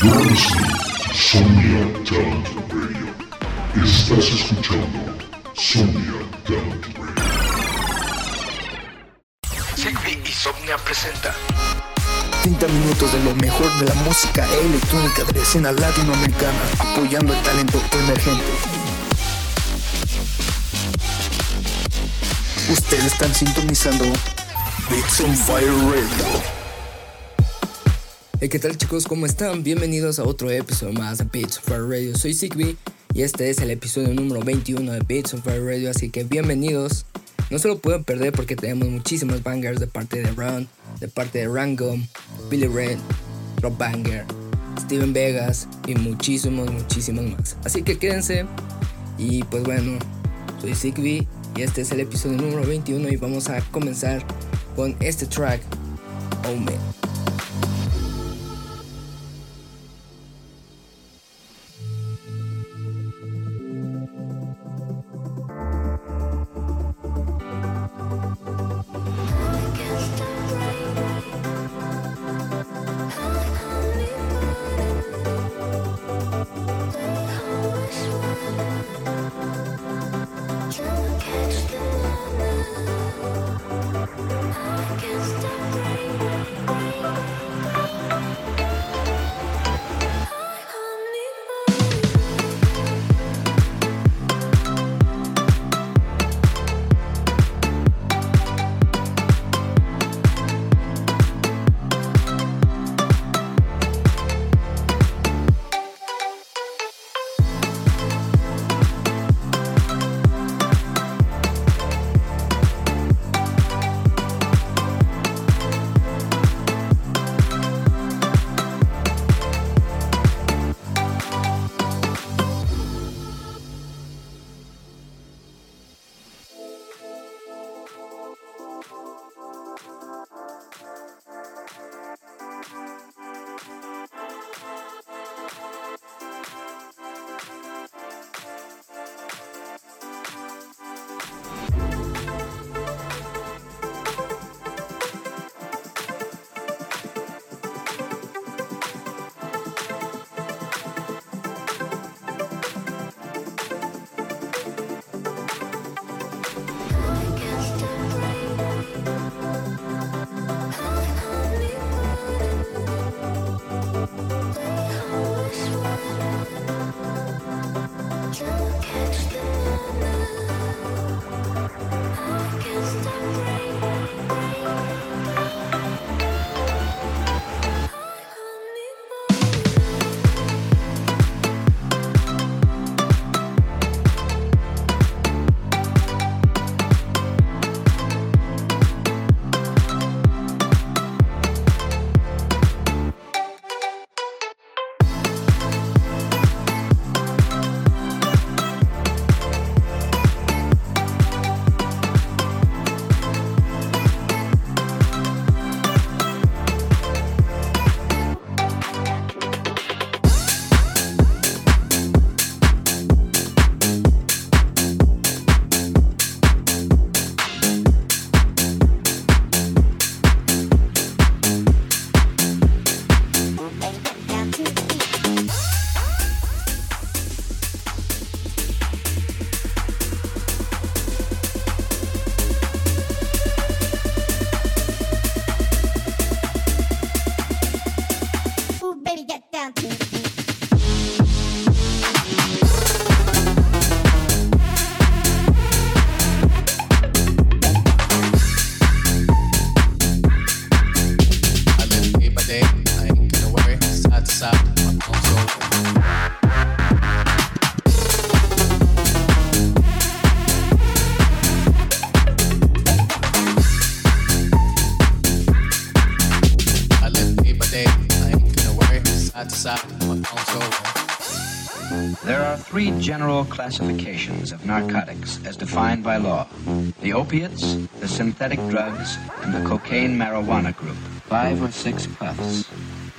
Sonia Talent Radio. Estás escuchando Sonia Talent Radio. Sigby y Somnia presenta 30 minutos de lo mejor de la música electrónica de la escena latinoamericana, apoyando el talento emergente. Ustedes están sintonizando Beats on Fire Radio. Hey, ¿qué tal chicos? ¿Cómo están? Bienvenidos a otro episodio más de Beats on Fire Radio. Soy Sigby y este es el episodio número 21 de Beats on Fire Radio, así que bienvenidos. No se lo pueden perder porque tenemos muchísimos bangers de parte de Ron, de parte de Rango, Billy Red, Rob Banger, Steven Vegas y muchísimos, muchísimos más. Así que quédense y pues bueno, soy Sigby y este es el episodio número 21 y vamos a comenzar con este track, Oh classifications of narcotics as defined by law the opiates, the synthetic drugs, and the cocaine marijuana group. Five or six puffs.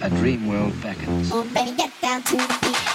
A dream world beckons. Ooh, baby, get down to the.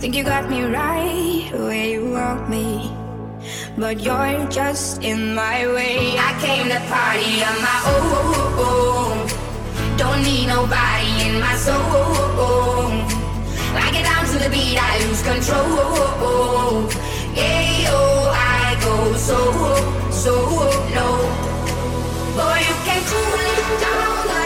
Think you got me right where you want me. But you're just in my way. I came to party on my own. Don't need nobody in my soul. I get down to the beat, I lose control. Yeah, oh, I go so, so low. Boy, you can cool it down.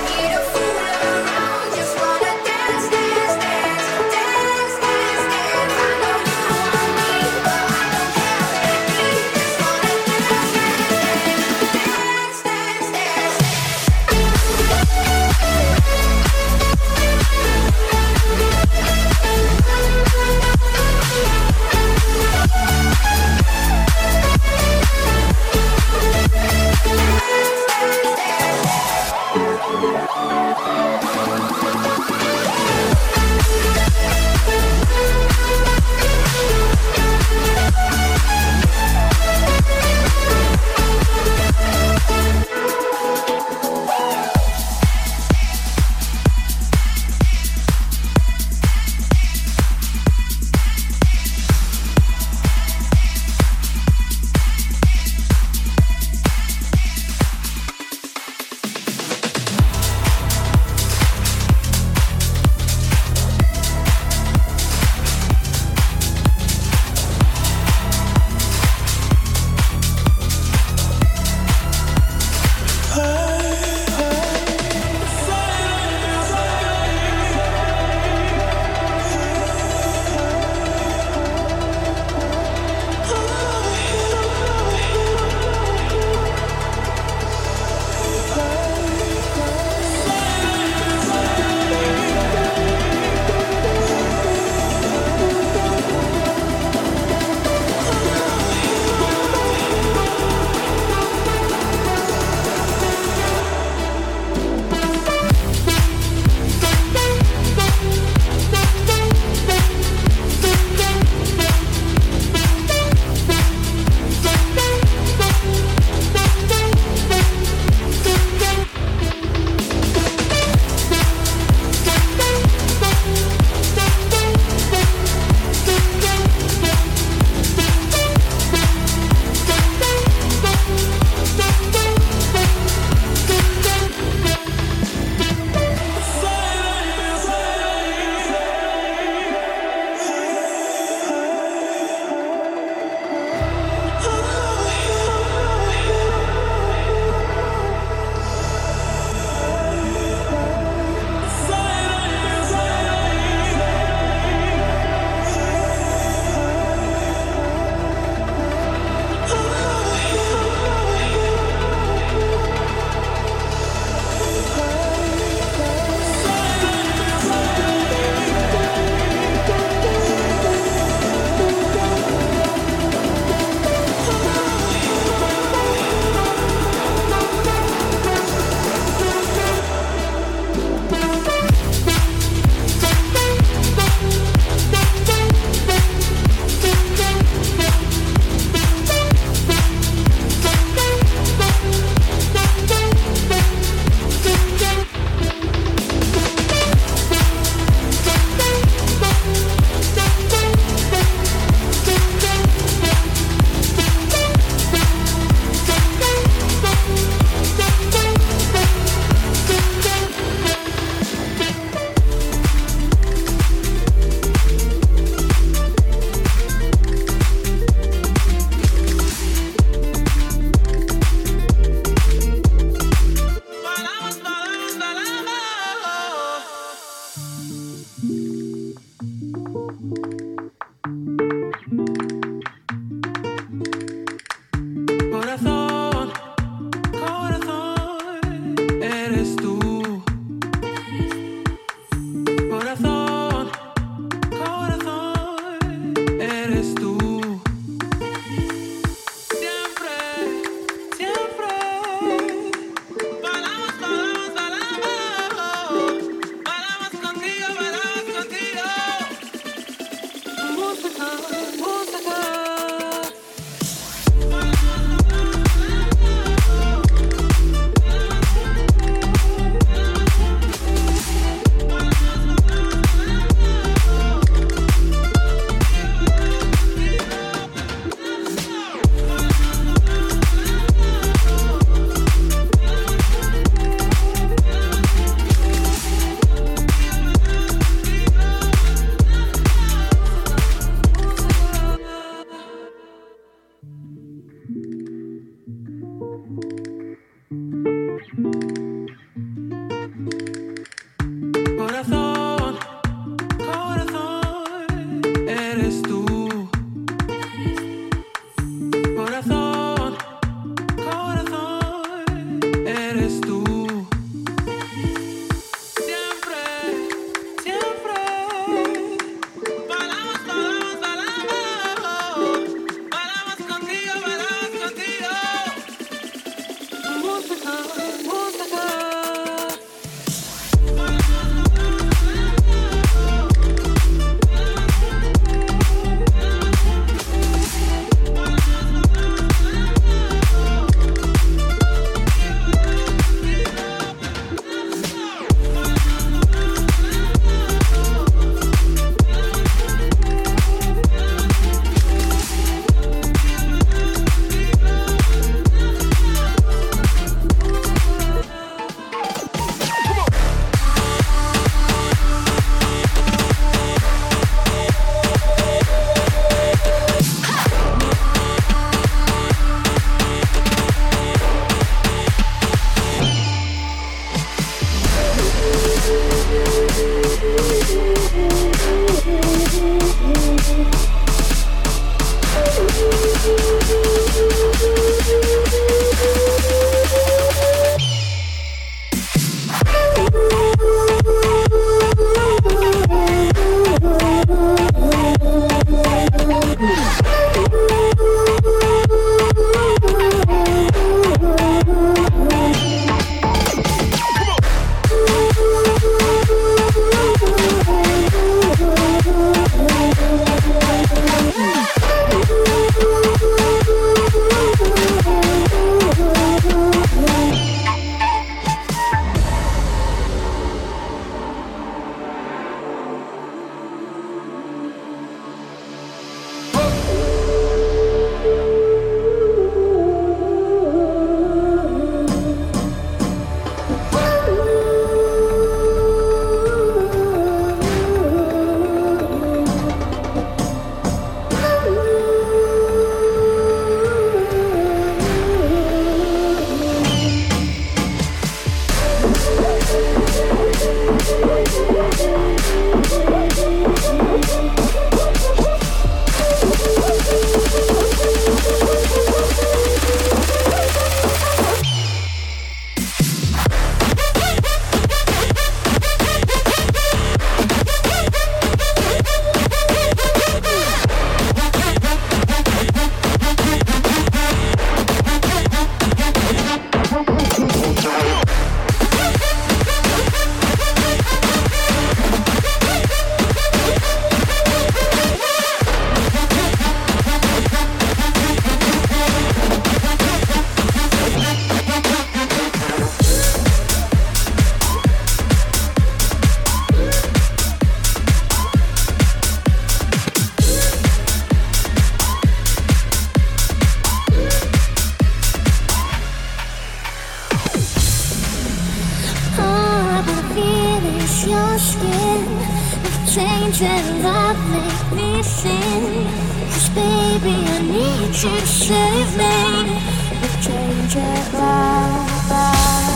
changing love make me sin Cause baby I need you to save me. The change of love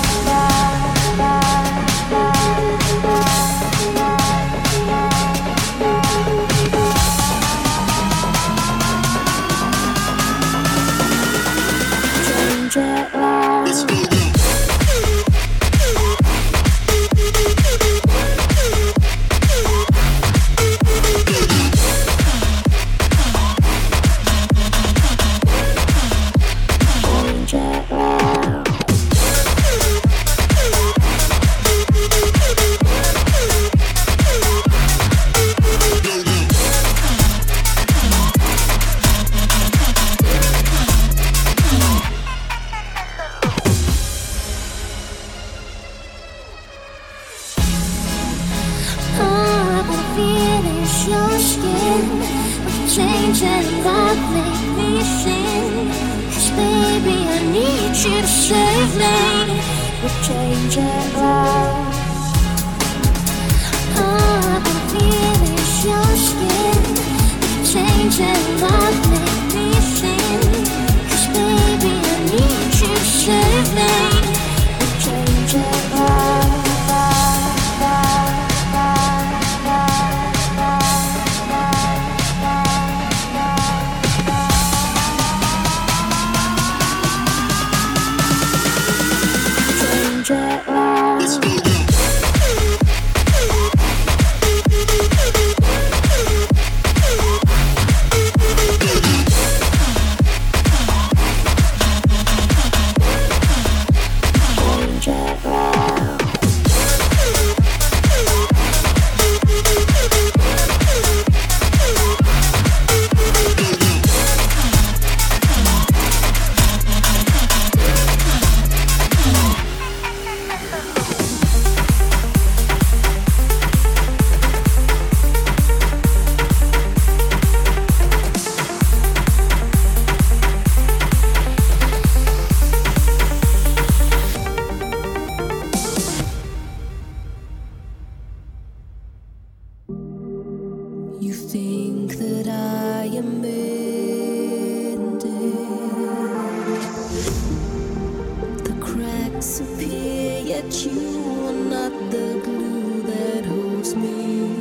disappear, yet you are not the glue that holds me.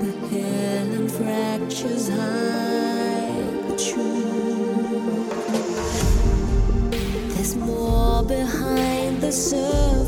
The hell and fractures hide the truth. There's more behind the surface.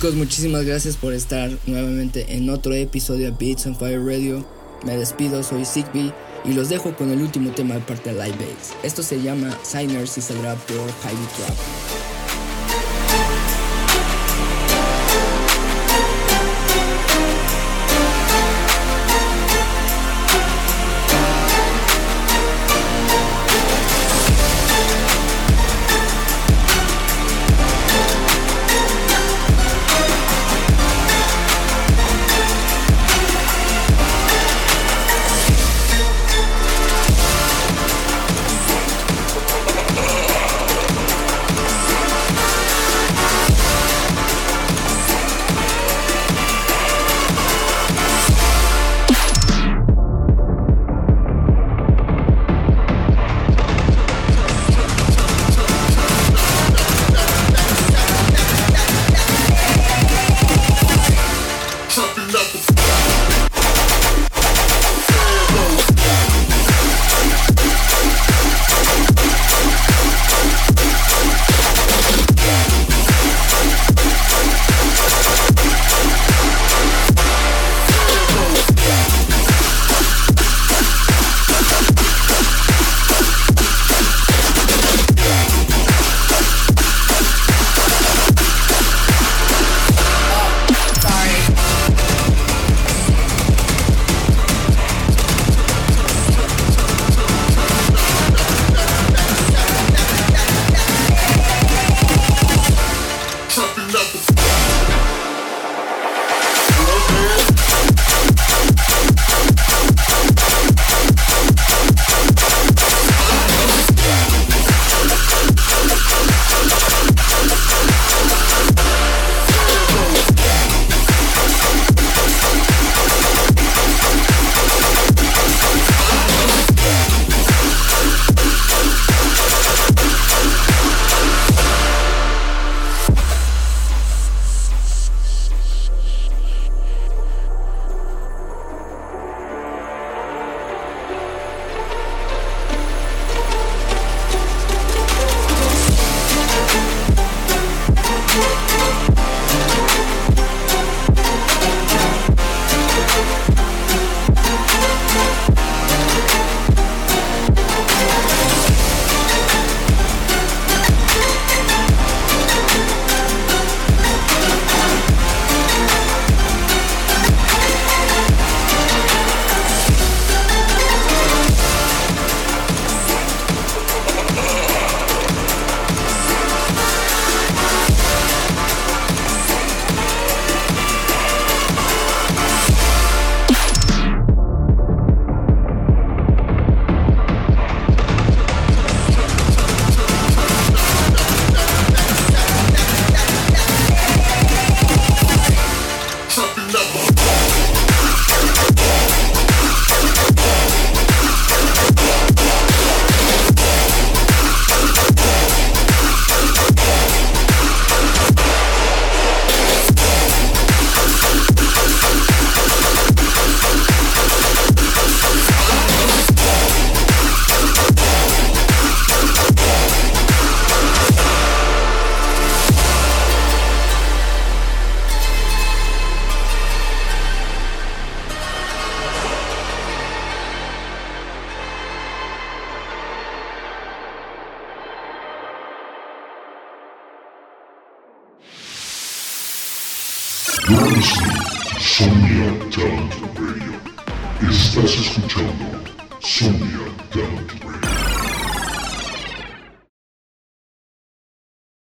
Chicos, muchísimas gracias por estar nuevamente en otro episodio de Beats on Fire Radio. Me despido, soy Zigbee y los dejo con el último tema de parte de Live Bass. Esto se llama Signers y saldrá por Heavy Trap.